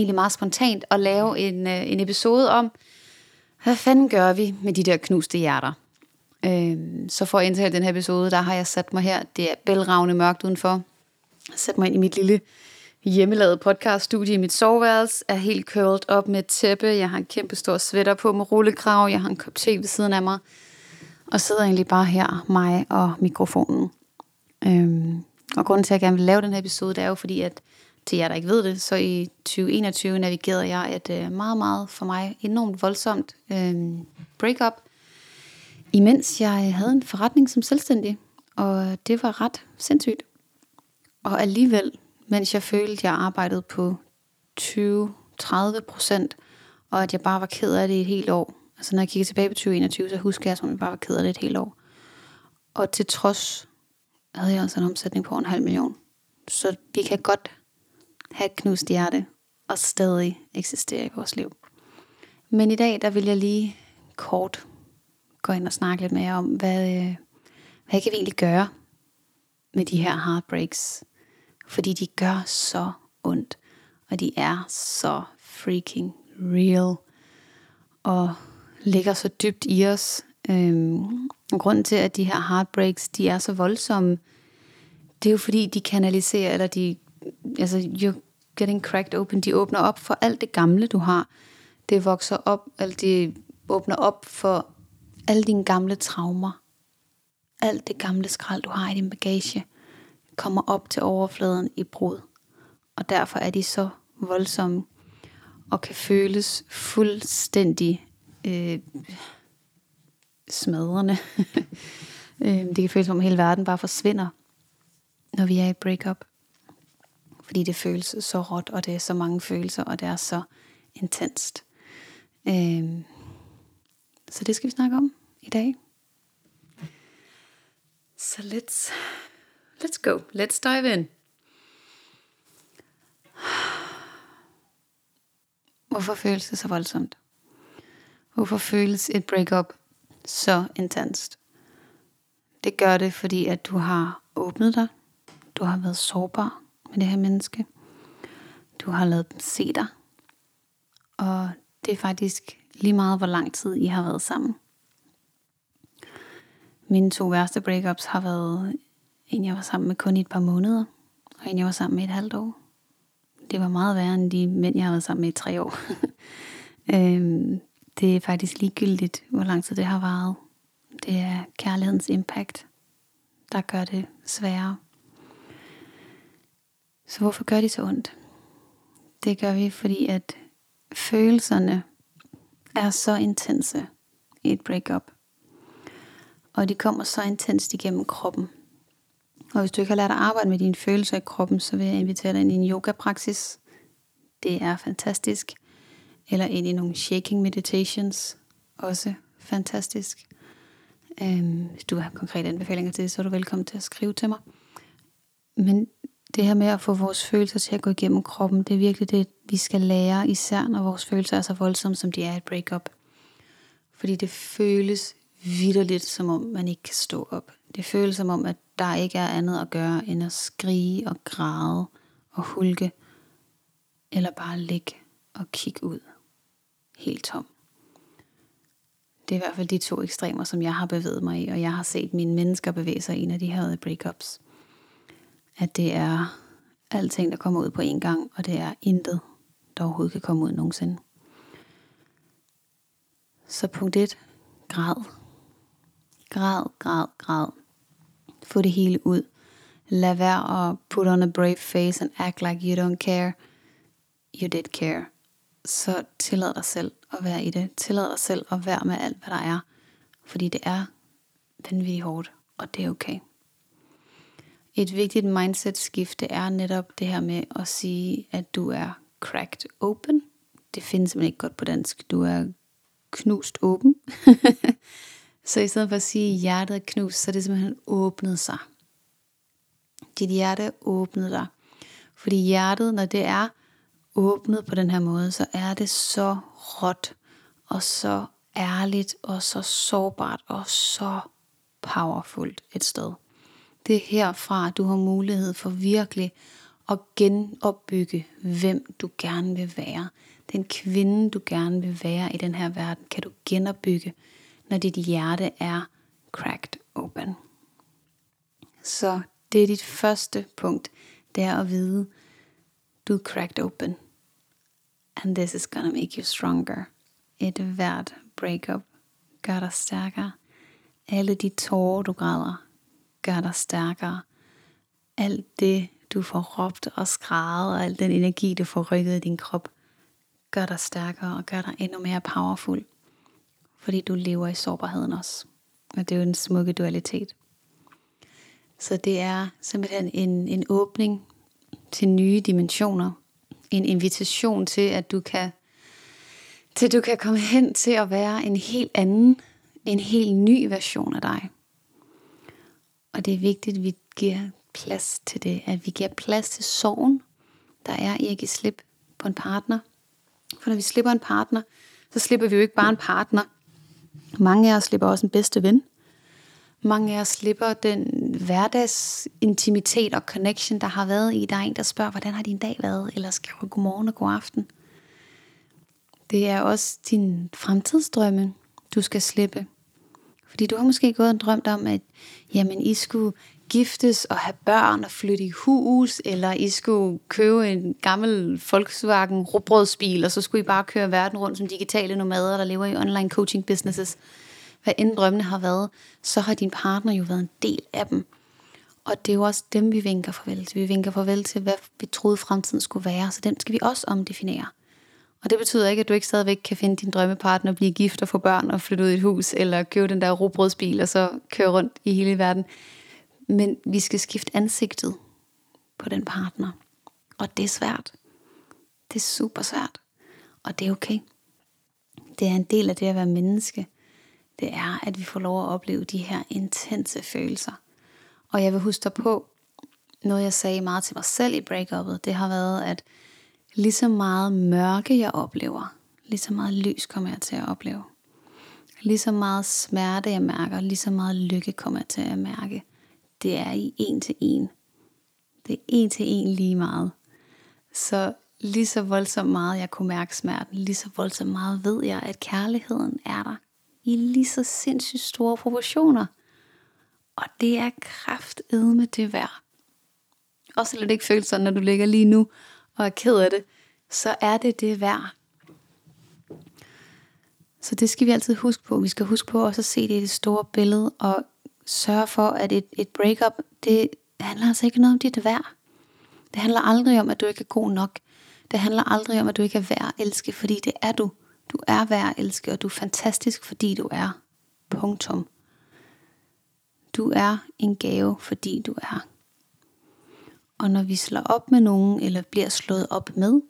egentlig meget spontant at lave en, øh, en episode om, hvad fanden gør vi med de der knuste hjerter? Øh, så for at indtale den her episode, der har jeg sat mig her. Det er bælragende mørkt udenfor. Jeg sat mig ind i mit lille hjemmelavet podcaststudie i mit soveværelse. Er helt curled op med et tæppe. Jeg har en kæmpe stor sweater på med rullekrav. Jeg har en kop te ved siden af mig. Og sidder egentlig bare her, mig og mikrofonen. Øhm, og grunden til, at jeg gerne vil lave den her episode, det er jo fordi, at til jer, der ikke ved det, så i 2021 navigerede jeg et øh, meget, meget for mig enormt voldsomt øh, breakup, imens jeg havde en forretning som selvstændig, og det var ret sindssygt. Og alligevel, mens jeg følte, at jeg arbejdede på 20-30 procent, og at jeg bare var ked af det i et helt år. Altså når jeg kigger tilbage på 2021, så husker jeg, som jeg bare var ked af det et helt år. Og til trods havde jeg altså en omsætning på en halv million. Så vi kan godt have et knust hjerte og stadig eksistere i vores liv. Men i dag, der vil jeg lige kort gå ind og snakke lidt mere om, hvad, øh, hvad kan vi egentlig gøre med de her heartbreaks? Fordi de gør så ondt, og de er så freaking real, og ligger så dybt i os. Øhm, grunden til, at de her heartbreaks, de er så voldsomme, det er jo fordi, de kanaliserer, eller de, altså, you're getting cracked open, de åbner op for alt det gamle, du har. Det vokser op, eller de åbner op for alle dine gamle traumer. Alt det gamle skrald, du har i din bagage, kommer op til overfladen i brud. Og derfor er de så voldsomme, og kan føles fuldstændig øh, smadrende. Øh, det kan føles som om hele verden bare forsvinder, når vi er i breakup. Fordi det føles så råt, og det er så mange følelser, og det er så intenst. Øhm, så det skal vi snakke om i dag. Så let's, let's go. Let's dive in. Hvorfor føles det så voldsomt? Hvorfor føles et breakup så intenst? Det gør det, fordi at du har åbnet dig. Du har været sårbar med det her menneske. Du har lavet dem se dig. Og det er faktisk lige meget, hvor lang tid I har været sammen. Mine to værste breakups har været en, jeg var sammen med kun i et par måneder, og en, jeg var sammen med et halvt år. Det var meget værre end de mænd, jeg har været sammen med i tre år. øhm, det er faktisk ligegyldigt, hvor lang tid det har varet. Det er kærlighedens impact, der gør det sværere. Så hvorfor gør de så ondt? Det gør vi, fordi at følelserne er så intense i et breakup. Og de kommer så intenst igennem kroppen. Og hvis du ikke har lært at arbejde med dine følelser i kroppen, så vil jeg invitere dig ind i en yoga-praksis. Det er fantastisk. Eller ind i nogle shaking meditations. Også fantastisk. Øhm, hvis du har konkrete anbefalinger til det, så er du velkommen til at skrive til mig. Men det her med at få vores følelser til at gå igennem kroppen, det er virkelig det, vi skal lære, især når vores følelser er så voldsomme, som de er i et breakup. Fordi det føles vidderligt, som om man ikke kan stå op. Det føles som om, at der ikke er andet at gøre, end at skrige og græde og hulke, eller bare ligge og kigge ud. Helt tom. Det er i hvert fald de to ekstremer, som jeg har bevæget mig i, og jeg har set mine mennesker bevæge sig i, når de havde breakups at det er alting, der kommer ud på en gang, og det er intet, der overhovedet kan komme ud nogensinde. Så punkt 1. Græd. Græd, græd, græd. Få det hele ud. Lad være at put on a brave face and act like you don't care. You did care. Så tillad dig selv at være i det. Tillad dig selv at være med alt, hvad der er. Fordi det er vanvittigt hårdt, og det er okay. Et vigtigt mindset-skifte er netop det her med at sige, at du er cracked open. Det findes simpelthen ikke godt på dansk. Du er knust åben. så i stedet for at sige, at hjertet er knust, så er det simpelthen åbnet sig. Dit hjerte åbnede dig. Fordi hjertet, når det er åbnet på den her måde, så er det så råt og så ærligt og så sårbart og så powerfult et sted. Det er herfra, du har mulighed for virkelig at genopbygge, hvem du gerne vil være. Den kvinde, du gerne vil være i den her verden, kan du genopbygge, når dit hjerte er cracked open. Så det er dit første punkt, det er at vide, du er cracked open. And this is gonna make you stronger. Et hvert breakup gør dig stærkere. Alle de tårer, du græder, gør dig stærkere. Alt det, du får råbt og skrevet, og al den energi, du får rykket i din krop, gør dig stærkere og gør dig endnu mere powerful. Fordi du lever i sårbarheden også. Og det er jo en smukke dualitet. Så det er simpelthen en, en åbning til nye dimensioner. En invitation til, at du kan, til du kan komme hen til at være en helt anden, en helt ny version af dig. Og det er vigtigt, at vi giver plads til det, at vi giver plads til sorgen, der er i at give slip på en partner. For når vi slipper en partner, så slipper vi jo ikke bare en partner. Mange af os slipper også en bedste ven. Mange af os slipper den hverdags intimitet og connection, der har været i. Der er en, der spørger, hvordan har din dag været? Eller skriver godmorgen og god aften. Det er også din fremtidsdrømme, du skal slippe. Fordi du har måske gået og drømt om, at jamen, I skulle giftes og have børn og flytte i hus, eller I skulle købe en gammel Volkswagen råbrødsbil, og så skulle I bare køre verden rundt som digitale nomader, der lever i online coaching businesses. Hvad end drømmene har været, så har din partner jo været en del af dem. Og det er jo også dem, vi vinker farvel til. Vi vinker farvel til, hvad vi troede fremtiden skulle være, så den skal vi også omdefinere. Og det betyder ikke, at du ikke stadigvæk kan finde din drømmepartner, blive gift og få børn og flytte ud i et hus, eller købe den der robrødsbil og så køre rundt i hele verden. Men vi skal skifte ansigtet på den partner. Og det er svært. Det er super svært. Og det er okay. Det er en del af det at være menneske. Det er, at vi får lov at opleve de her intense følelser. Og jeg vil huske dig på, noget jeg sagde meget til mig selv i breakupet, det har været, at lige så meget mørke jeg oplever, lige så meget lys kommer jeg til at opleve. Lige så meget smerte jeg mærker, lige så meget lykke kommer jeg til at mærke det er i en til en. Det er en til en lige meget. Så lige så voldsomt meget jeg kunne mærke smerten, lige så voldsomt meget ved jeg, at kærligheden er der i lige så sindssygt store proportioner. Og det er med det værd. Også selvom det ikke føles sådan, når du ligger lige nu og er ked af det, så er det det værd. Så det skal vi altid huske på. Vi skal huske på også at se det i det store billede, og sørge for, at et, et breakup, det handler altså ikke noget om dit værd. Det handler aldrig om, at du ikke er god nok. Det handler aldrig om, at du ikke er værd at elske, fordi det er du. Du er værd at elske, og du er fantastisk, fordi du er. Punktum. Du er en gave, fordi du er. Og når vi slår op med nogen, eller bliver slået op med,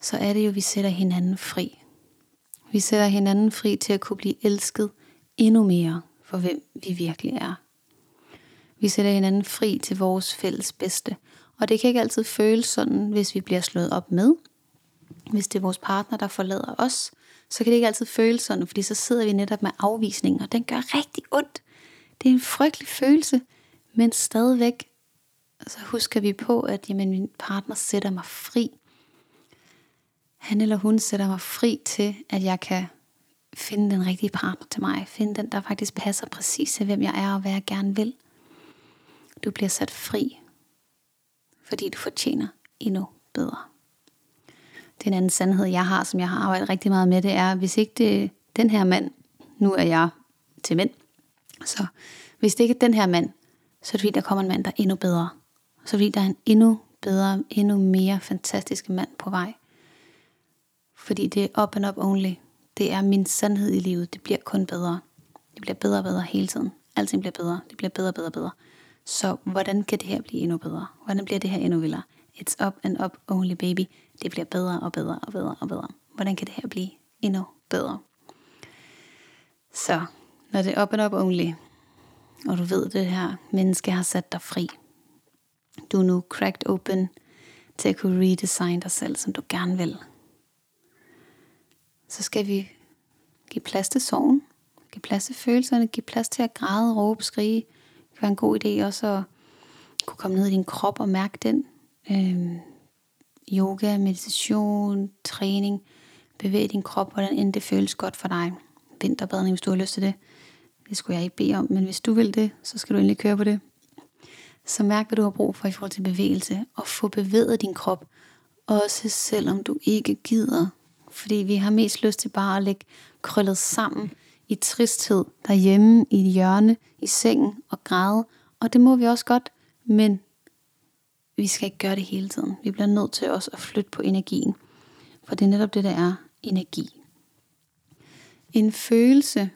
så er det jo, at vi sætter hinanden fri. Vi sætter hinanden fri til at kunne blive elsket endnu mere for hvem vi virkelig er. Vi sætter hinanden fri til vores fælles bedste. Og det kan ikke altid føles sådan, hvis vi bliver slået op med. Hvis det er vores partner, der forlader os, så kan det ikke altid føles sådan, fordi så sidder vi netop med afvisning, og den gør rigtig ondt. Det er en frygtelig følelse, men stadigvæk så husker vi på, at jamen, min partner sætter mig fri. Han eller hun sætter mig fri til, at jeg kan finde den rigtige partner til mig. Finde den, der faktisk passer præcis til, hvem jeg er og hvad jeg gerne vil. Du bliver sat fri, fordi du fortjener endnu bedre. Det er en anden sandhed, jeg har, som jeg har arbejdet rigtig meget med, det er, hvis ikke det den her mand, nu er jeg til mænd, så hvis det ikke er den her mand, så er det fordi, der kommer en mand, der er endnu bedre. Så fordi, der er en endnu bedre, endnu mere fantastisk mand på vej. Fordi det er up and up only. Det er min sandhed i livet. Det bliver kun bedre. Det bliver bedre og bedre hele tiden. Alting bliver bedre. Det bliver bedre og bedre og bedre. Så hvordan kan det her blive endnu bedre? Hvordan bliver det her endnu vildere? It's up and up only baby. Det bliver bedre og bedre og bedre og bedre. Hvordan kan det her blive endnu bedre? Så når det er up and up only, og du ved, at det her menneske har sat dig fri. Du er nu cracked open til at kunne redesigne dig selv, som du gerne vil så skal vi give plads til sorgen, give plads til følelserne, give plads til at græde, råbe, skrige. Det kan være en god idé også at kunne komme ned i din krop og mærke den Øhm, yoga, meditation, træning, bevæg din krop, hvordan end det føles godt for dig. Vinterbadning, hvis du har lyst til det. Det skulle jeg ikke bede om, men hvis du vil det, så skal du endelig køre på det. Så mærk, hvad du har brug for i forhold til bevægelse, og få bevæget din krop, også selvom du ikke gider. Fordi vi har mest lyst til bare at ligge krøllet sammen i tristhed derhjemme i et hjørne i sengen og græde. Og det må vi også godt, men vi skal ikke gøre det hele tiden. Vi bliver nødt til også at flytte på energien. For det er netop det, der er energi. En følelse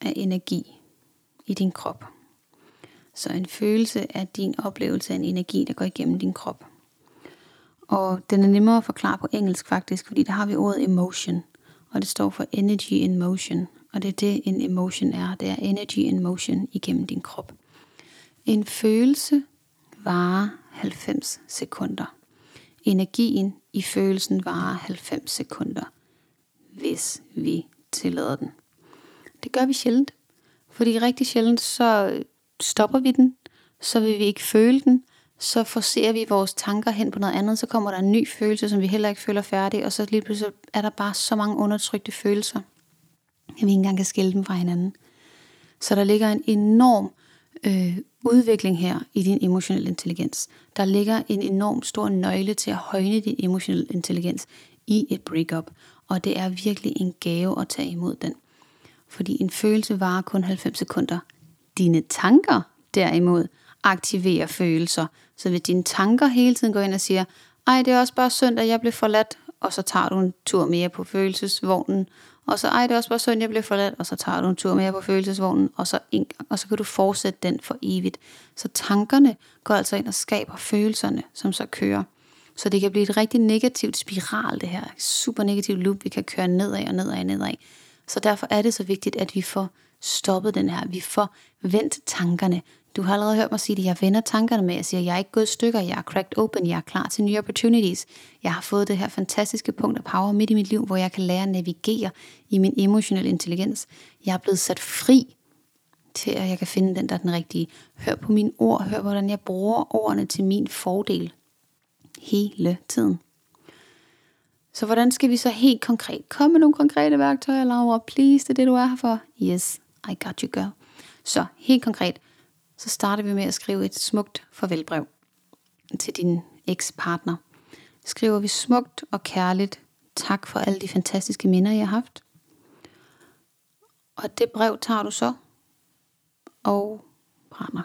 af energi i din krop. Så en følelse er din oplevelse af en energi, der går igennem din krop. Og den er nemmere at forklare på engelsk faktisk, fordi der har vi ordet emotion. Og det står for energy in motion. Og det er det, en emotion er. Det er energy in motion igennem din krop. En følelse varer 90 sekunder. Energien i følelsen varer 90 sekunder, hvis vi tillader den. Det gør vi sjældent, fordi rigtig sjældent så stopper vi den, så vil vi ikke føle den, så forser vi vores tanker hen på noget andet, så kommer der en ny følelse, som vi heller ikke føler færdig, og så lige pludselig er der bare så mange undertrykte følelser, at vi ikke engang kan skille dem fra hinanden. Så der ligger en enorm øh, udvikling her i din emotionelle intelligens. Der ligger en enorm stor nøgle til at højne din emotionelle intelligens i et breakup, og det er virkelig en gave at tage imod den. Fordi en følelse varer kun 90 sekunder. Dine tanker derimod aktiverer følelser. Så hvis dine tanker hele tiden går ind og siger, ej, det er også bare synd, at jeg blev forladt, og så tager du en tur mere på følelsesvognen, og så, ej, det er også bare synd, jeg blev forladt, og så tager du en tur mere på følelsesvognen, og så, en, og så kan du fortsætte den for evigt. Så tankerne går altså ind og skaber følelserne, som så kører. Så det kan blive et rigtig negativt spiral, det her super negativt loop, vi kan køre nedad og nedad og nedad. Så derfor er det så vigtigt, at vi får stoppet den her, vi får vendt tankerne. Du har allerede hørt mig sige det, jeg vender tankerne med, jeg siger, jeg er ikke gået i stykker, jeg er cracked open, jeg er klar til nye opportunities. Jeg har fået det her fantastiske punkt af power midt i mit liv, hvor jeg kan lære at navigere i min emotionelle intelligens. Jeg er blevet sat fri til, at jeg kan finde den, der er den rigtige. Hør på mine ord, hør hvordan jeg bruger ordene til min fordel. Hele tiden. Så hvordan skal vi så helt konkret komme med nogle konkrete værktøjer, Laura? Please, det er det, du er her for. Yes, i got you, girl. Så helt konkret, så starter vi med at skrive et smukt farvelbrev til din ekspartner. Skriver vi smukt og kærligt, tak for alle de fantastiske minder, jeg har haft. Og det brev tager du så og brænder.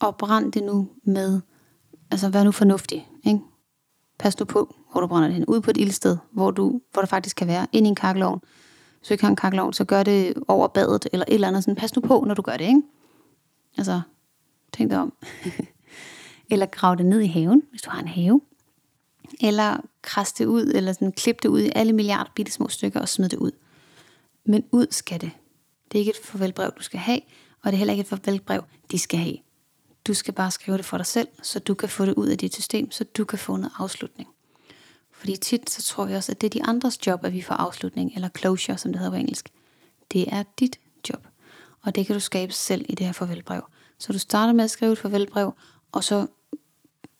Og brænd det nu med, altså vær nu fornuftig, ikke? Pas nu på, hvor du brænder det hen. Ud på et ildsted, hvor, du, hvor der faktisk kan være, ind i en kakkelovn så du ikke har en kakkelovn, så gør det over badet, eller et eller andet. Sådan, pas nu på, når du gør det, ikke? Altså, tænk dig om. eller grav det ned i haven, hvis du har en have. Eller kras det ud, eller sådan, klip det ud i alle milliarder bitte små stykker og smid det ud. Men ud skal det. Det er ikke et farvelbrev, du skal have, og det er heller ikke et farvelbrev, de skal have. Du skal bare skrive det for dig selv, så du kan få det ud af dit system, så du kan få noget afslutning. Fordi tit så tror vi også, at det er de andres job, at vi får afslutning, eller closure, som det hedder på engelsk. Det er dit job. Og det kan du skabe selv i det her farvelbrev. Så du starter med at skrive et farvelbrev, og så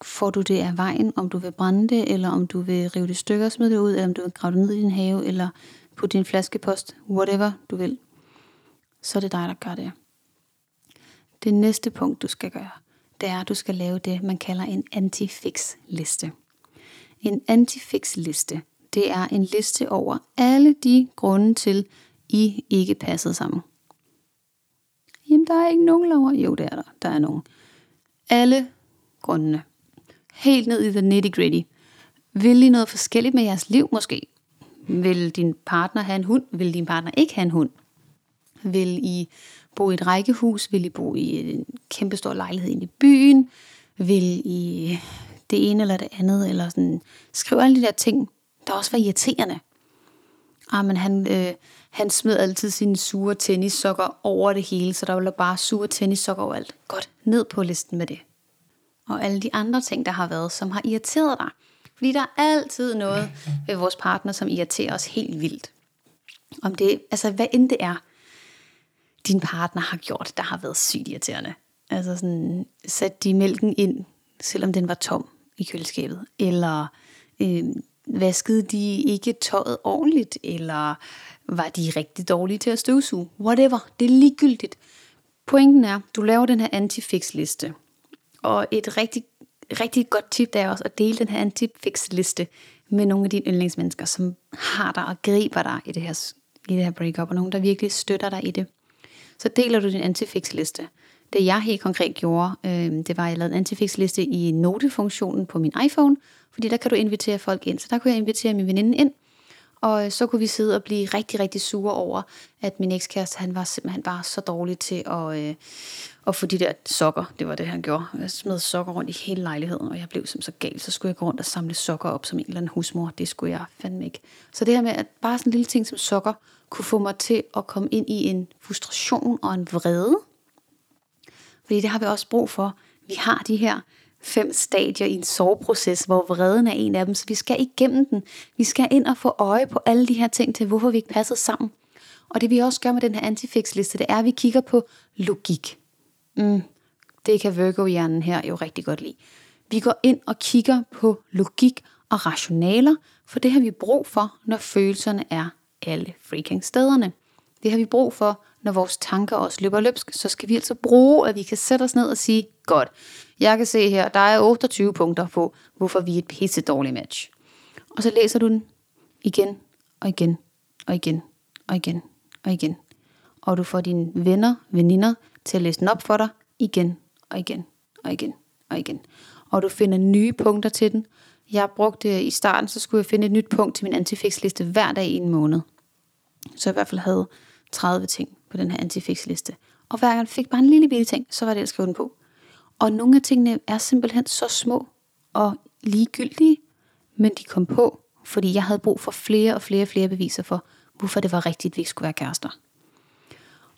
får du det af vejen, om du vil brænde det, eller om du vil rive det stykker og smide det ud, eller om du vil grave det ned i din have, eller på din flaskepost, whatever du vil. Så er det dig, der gør det. Det næste punkt, du skal gøre, det er, at du skal lave det, man kalder en anti-fix-liste. En anti-fix-liste, det er en liste over alle de grunde til, I ikke passede sammen. Jamen, der er ikke nogen lover. Jo, det er der. Der er nogen. Alle grundene. Helt ned i the nitty gritty. Vil I noget forskelligt med jeres liv måske? Vil din partner have en hund? Vil din partner ikke have en hund? Vil I bo i et rækkehus? Vil I bo i en kæmpestor lejlighed inde i byen? Vil I det ene eller det andet? Eller sådan. skriver alle de der ting, der også var irriterende. Ah, men han, øh, han smed altid sine sure tennissokker over det hele, så der var bare sure tennissokker overalt. Godt, ned på listen med det. Og alle de andre ting, der har været, som har irriteret dig. Fordi der er altid noget ved vores partner, som irriterer os helt vildt. Om det, altså hvad end det er, din partner har gjort, der har været sygt irriterende. Altså sådan, sat de mælken ind, selvom den var tom i køleskabet, eller øh, vaskede de ikke tøjet ordentligt, eller var de rigtig dårlige til at støvsuge. Whatever, det er ligegyldigt. Pointen er, du laver den her antifix-liste. Og et rigtig, rigtig godt tip er også at dele den her antifix-liste med nogle af dine yndlingsmennesker, som har dig og griber dig i det her, i det her breakup, og nogen, der virkelig støtter dig i det. Så deler du din antifix-liste. Det jeg helt konkret gjorde, øh, det var, at jeg lavede en antifix-liste i notefunktionen på min iPhone, fordi der kan du invitere folk ind. Så der kunne jeg invitere min veninde ind, og så kunne vi sidde og blive rigtig, rigtig sure over, at min ekskæreste, han var simpelthen bare så dårlig til at, øh, at få de der sokker. Det var det, han gjorde. Jeg smed sokker rundt i hele lejligheden, og jeg blev som så gal. Så skulle jeg gå rundt og samle sokker op som en eller anden husmor. Det skulle jeg fandme ikke. Så det her med, at bare sådan en lille ting som sokker, kunne få mig til at komme ind i en frustration og en vrede. Fordi det har vi også brug for. Vi har de her fem stadier i en soveproces, hvor vreden er en af dem, så vi skal igennem den. Vi skal ind og få øje på alle de her ting til, hvorfor vi ikke passer sammen. Og det vi også gør med den her antifix-liste, det er, at vi kigger på logik. Mm, det kan Virgo-hjernen her jo rigtig godt lide. Vi går ind og kigger på logik og rationaler, for det har vi brug for, når følelserne er alle freaking stederne. Det har vi brug for, når vores tanker også løber løbsk, så skal vi altså bruge, at vi kan sætte os ned og sige, godt, jeg kan se her, der er 28 punkter på, hvorfor vi er et pisse dårligt match. Og så læser du den igen og igen og igen og igen og igen. Og du får dine venner, veninder til at læse den op for dig igen og igen og igen og igen. Og du finder nye punkter til den. Jeg brugte øh, i starten, så skulle jeg finde et nyt punkt til min antifix-liste hver dag i en måned. Så jeg i hvert fald havde 30 ting på den her antifix-liste. Og hver gang jeg fik bare en lille bitte ting, så var det at skrive den på. Og nogle af tingene er simpelthen så små og ligegyldige, men de kom på, fordi jeg havde brug for flere og flere og flere beviser for, hvorfor det var rigtigt, at vi ikke skulle være kærester.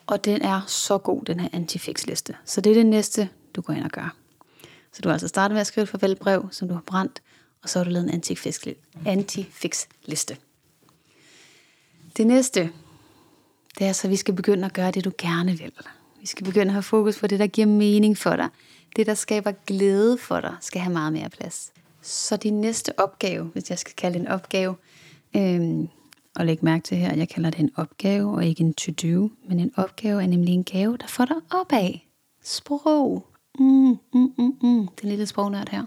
Og den er så god, den her antifix-liste. Så det er det næste, du går ind og gør. Så du har altså startet med at skrive et farvelbrev, som du har brændt, og så har du lavet en antifix-liste. Det næste, det er så, at vi skal begynde at gøre det, du gerne vil. Vi skal begynde at have fokus på det, der giver mening for dig. Det, der skaber glæde for dig, skal have meget mere plads. Så din næste opgave, hvis jeg skal kalde det en opgave, øhm, og læg mærke til her, at jeg kalder det en opgave og ikke en to-do, men en opgave er nemlig en gave, der får dig opad. Sprog. Mm, mm, mm, mm. Det er lille sprognørd her.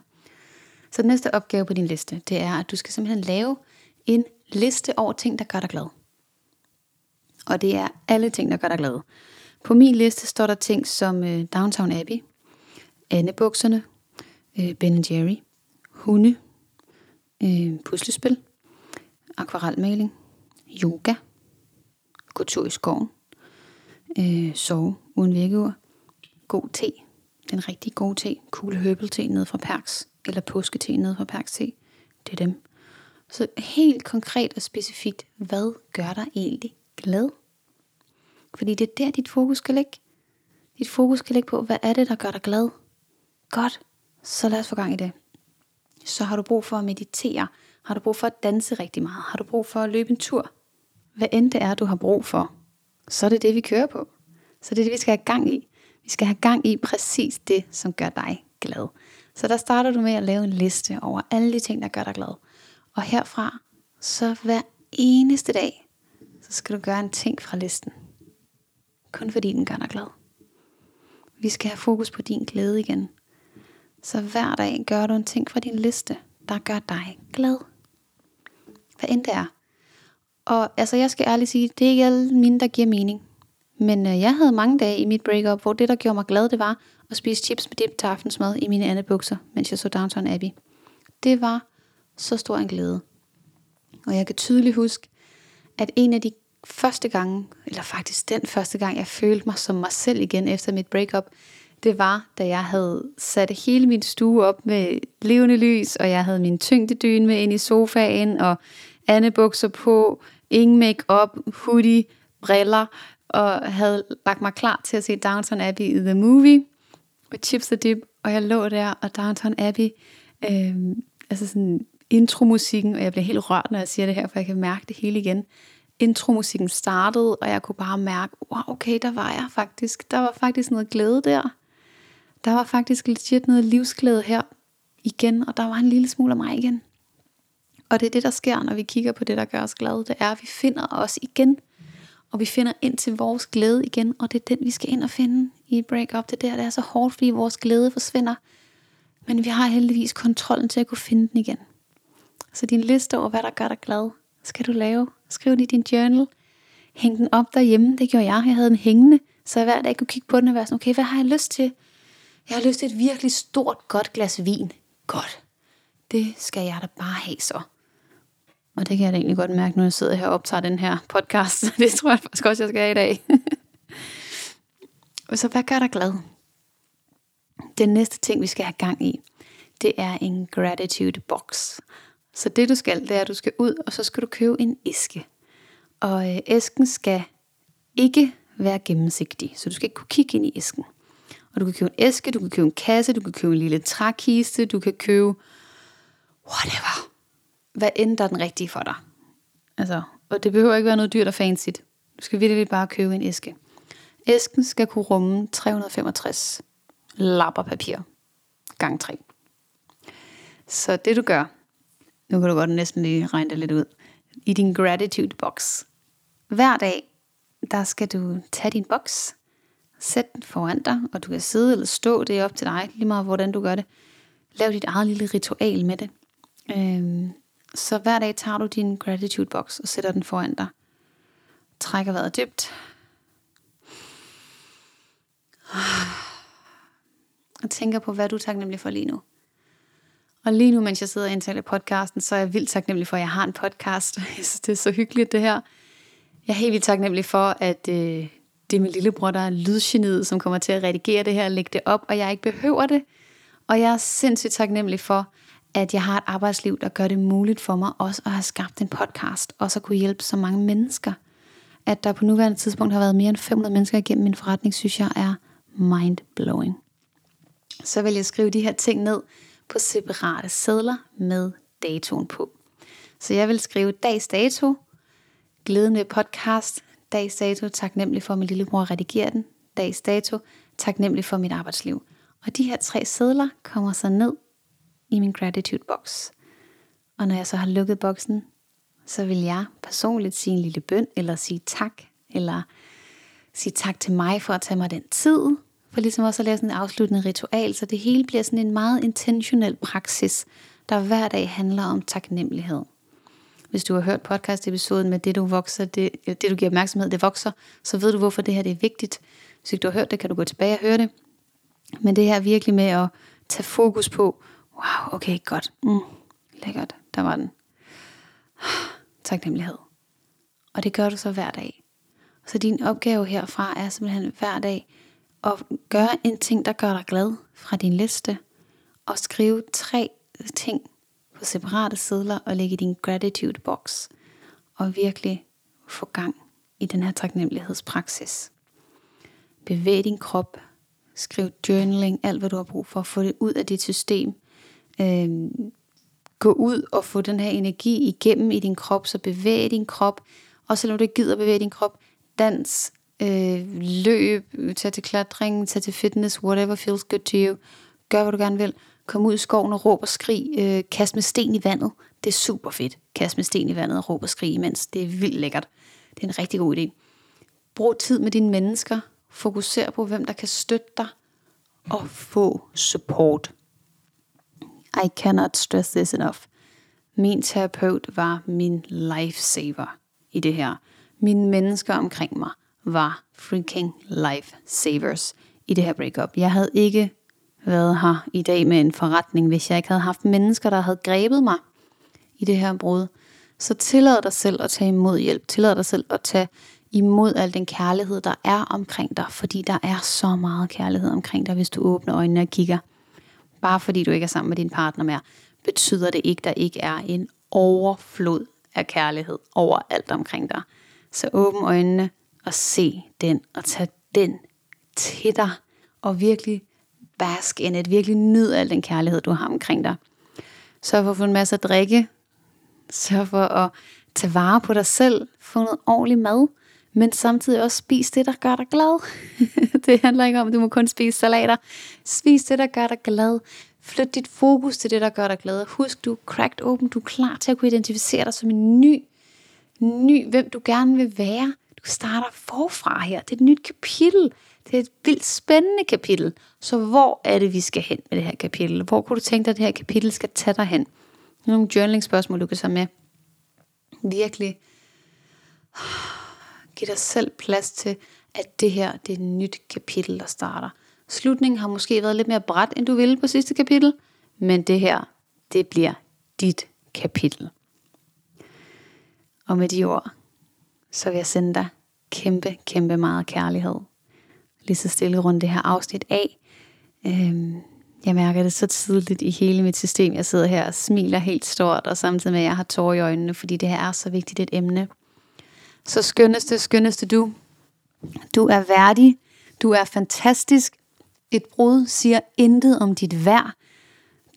Så den næste opgave på din liste, det er, at du skal simpelthen lave en liste over ting, der gør dig glad. Og det er alle ting, der gør dig glad. På min liste står der ting som øh, Downtown Abbey, Annebukserne, øh, Ben Jerry, hunde, øh, puslespil, akvarelmaling, yoga, gå tur i skoven, øh, sove uden vækkeur, god te, den rigtig gode te, cool herbal te nede fra Perks, eller påskete nede fra Perks te, det er dem. Så helt konkret og specifikt, hvad gør dig egentlig glad? Fordi det er der, dit fokus skal ligge. Dit fokus skal ligge på, hvad er det, der gør dig glad? Godt, så lad os få gang i det. Så har du brug for at meditere. Har du brug for at danse rigtig meget? Har du brug for at løbe en tur? Hvad end det er, du har brug for, så er det det, vi kører på. Så det er det, vi skal have gang i. Vi skal have gang i præcis det, som gør dig glad. Så der starter du med at lave en liste over alle de ting, der gør dig glad. Og herfra, så hver eneste dag, så skal du gøre en ting fra listen. Kun fordi den gør dig glad. Vi skal have fokus på din glæde igen. Så hver dag gør du en ting fra din liste, der gør dig glad. Hvad end det er. Og altså, jeg skal ærligt sige, det er ikke alle mine, der giver mening. Men øh, jeg havde mange dage i mit breakup, hvor det, der gjorde mig glad, det var at spise chips med dip til aftensmad i mine andre bukser, mens jeg så Downton Abbey. Det var så stor en glæde. Og jeg kan tydeligt huske, at en af de første gang, eller faktisk den første gang, jeg følte mig som mig selv igen efter mit breakup, det var, da jeg havde sat hele min stue op med levende lys, og jeg havde min tyngdedyne med ind i sofaen, og andebukser på, ingen makeup, hoodie, briller, og havde lagt mig klar til at se Downton Abbey i The Movie, med chips og dip, og jeg lå der, og Downton Abbey, øh, altså sådan intromusikken, og jeg bliver helt rørt, når jeg siger det her, for jeg kan mærke det hele igen intromusikken startede, og jeg kunne bare mærke, wow, okay, der var jeg faktisk. Der var faktisk noget glæde der. Der var faktisk legit noget livsglæde her. igen, og der var en lille smule af mig igen. Og det er det, der sker, når vi kigger på det, der gør os glade. Det er, at vi finder os igen. Og vi finder ind til vores glæde igen. Og det er den, vi skal ind og finde i et break-up. Det der, det er så hårdt, fordi vores glæde forsvinder. Men vi har heldigvis kontrollen til at kunne finde den igen. Så din liste over, hvad der gør dig glad, skal du lave. Skriv den i din journal. Hæng den op derhjemme. Det gjorde jeg. Jeg havde den hængende. Så jeg hver dag kunne kigge på den og være sådan, okay, hvad har jeg lyst til? Jeg har lyst til et virkelig stort, godt glas vin. Godt. Det skal jeg da bare have så. Og det kan jeg da egentlig godt mærke, når jeg sidder her og optager den her podcast. Det tror jeg faktisk også, jeg skal have i dag. så hvad gør dig glad? Den næste ting, vi skal have gang i, det er en gratitude box. Så det du skal, det er, at du skal ud, og så skal du købe en æske. Og øh, æsken skal ikke være gennemsigtig, så du skal ikke kunne kigge ind i æsken. Og du kan købe en æske, du kan købe en kasse, du kan købe en lille trækiste, du kan købe whatever. Hvad end der er den rigtige for dig. Altså, og det behøver ikke være noget dyrt og fancy. Du skal virkelig bare købe en æske. Æsken skal kunne rumme 365 lapper papir gang 3. Så det du gør, nu kan du godt næsten lige regne det lidt ud, i din gratitude box. Hver dag, der skal du tage din boks, sæt den foran dig, og du kan sidde eller stå, det er op til dig, lige meget hvordan du gør det. Lav dit eget lille ritual med det. Øhm, så hver dag tager du din gratitude box og sætter den foran dig. Trækker vejret dybt. Og tænker på, hvad du er taknemmelig for lige nu. Og lige nu, mens jeg sidder og indtaler podcasten, så er jeg vildt taknemmelig for, at jeg har en podcast. Jeg synes, det er så hyggeligt, det her. Jeg er helt vildt taknemmelig for, at øh, det er min lillebror, der er lydgeniet, som kommer til at redigere det her og lægge det op, og jeg ikke behøver det. Og jeg er sindssygt taknemmelig for, at jeg har et arbejdsliv, der gør det muligt for mig også at have skabt en podcast, og så kunne hjælpe så mange mennesker. At der på nuværende tidspunkt har været mere end 500 mennesker igennem min forretning, synes jeg er mind-blowing. Så vil jeg skrive de her ting ned på separate sædler med datoen på. Så jeg vil skrive dags dato, glæden ved podcast, dags dato, taknemmelig for, at min lillebror redigerer den, dags dato, taknemmelig for mit arbejdsliv. Og de her tre sædler kommer så ned i min gratitude box. Og når jeg så har lukket boksen, så vil jeg personligt sige en lille bøn, eller sige tak, eller sige tak til mig for at tage mig den tid, for ligesom også at lave sådan en afsluttende ritual, så det hele bliver sådan en meget intentionel praksis, der hver dag handler om taknemmelighed. Hvis du har hørt podcast-episoden med det du vokser, det, det du giver opmærksomhed, det vokser, så ved du hvorfor det her det er vigtigt. Hvis ikke du har hørt det, kan du gå tilbage og høre det. Men det her virkelig med at tage fokus på, wow, okay, godt, mm, lækkert, der var den. Taknemmelighed. Og det gør du så hver dag. Så din opgave herfra er simpelthen hver dag at gøre en ting, der gør dig glad fra din liste, og skrive tre ting på separate sedler og lægge i din gratitude box, og virkelig få gang i den her taknemmelighedspraksis. Bevæg din krop, skriv journaling, alt hvad du har brug for, få det ud af dit system. Øhm, gå ud og få den her energi igennem i din krop, så bevæg din krop, og selvom du ikke gider bevæge din krop, dans, øh, løb, tag til klatring, tag til fitness, whatever feels good to you. Gør, hvad du gerne vil. Kom ud i skoven og råb og skrig. Øh, kast med sten i vandet. Det er super fedt. Kast med sten i vandet og råb og skrig imens. Det er vildt lækkert. Det er en rigtig god idé. Brug tid med dine mennesker. Fokuser på, hvem der kan støtte dig. Og få support. I cannot stress this enough. Min terapeut var min lifesaver i det her. Mine mennesker omkring mig var freaking life savers i det her breakup. Jeg havde ikke været her i dag med en forretning, hvis jeg ikke havde haft mennesker, der havde grebet mig i det her brud. Så tillad dig selv at tage imod hjælp. Tillad dig selv at tage imod al den kærlighed, der er omkring dig. Fordi der er så meget kærlighed omkring dig, hvis du åbner øjnene og kigger. Bare fordi du ikke er sammen med din partner mere, betyder det ikke, der ikke er en overflod af kærlighed overalt omkring dig. Så åbn øjnene, at se den og tage den til dig og virkelig bask ind, at virkelig nyd al den kærlighed, du har omkring dig. Sørg for at få en masse at drikke. Sørg for at tage vare på dig selv. Få noget ordentlig mad. Men samtidig også spis det, der gør dig glad. det handler ikke om, at du må kun spise salater. Spis det, der gør dig glad. Flyt dit fokus til det, der gør dig glad. Husk, du er cracked open. Du er klar til at kunne identificere dig som en ny, ny, hvem du gerne vil være. Du starter forfra her. Det er et nyt kapitel. Det er et vildt spændende kapitel. Så hvor er det, vi skal hen med det her kapitel? Hvor kunne du tænke dig, at det her kapitel skal tage dig hen? Nogle journaling-spørgsmål, du kan tage med. Virkelig giv dig selv plads til, at det her det er et nyt kapitel, der starter. Slutningen har måske været lidt mere bræt, end du ville på sidste kapitel, men det her, det bliver dit kapitel. Og med de ord, så vil jeg sende dig kæmpe, kæmpe meget kærlighed. Lige så stille rundt det her afsnit af. Øhm, jeg mærker det så tidligt i hele mit system. Jeg sidder her og smiler helt stort, og samtidig med, at jeg har tårer i øjnene, fordi det her er så vigtigt et emne. Så skønneste, skønneste du. Du er værdig. Du er fantastisk. Et brud siger intet om dit værd.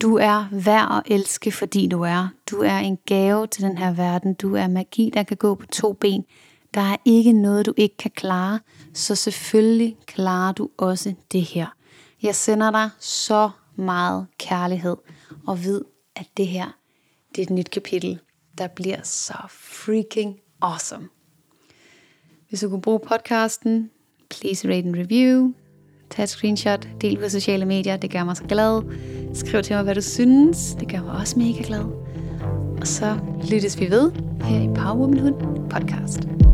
Du er værd at elske, fordi du er. Du er en gave til den her verden. Du er magi, der kan gå på to ben. Der er ikke noget, du ikke kan klare, så selvfølgelig klarer du også det her. Jeg sender dig så meget kærlighed, og ved, at det her, det er et nyt kapitel, der bliver så freaking awesome. Hvis du kunne bruge podcasten, please rate and review, tag et screenshot, del på sociale medier, det gør mig så glad. Skriv til mig, hvad du synes, det gør mig også mega glad. Og så lyttes vi ved her i Power Womanhood podcast.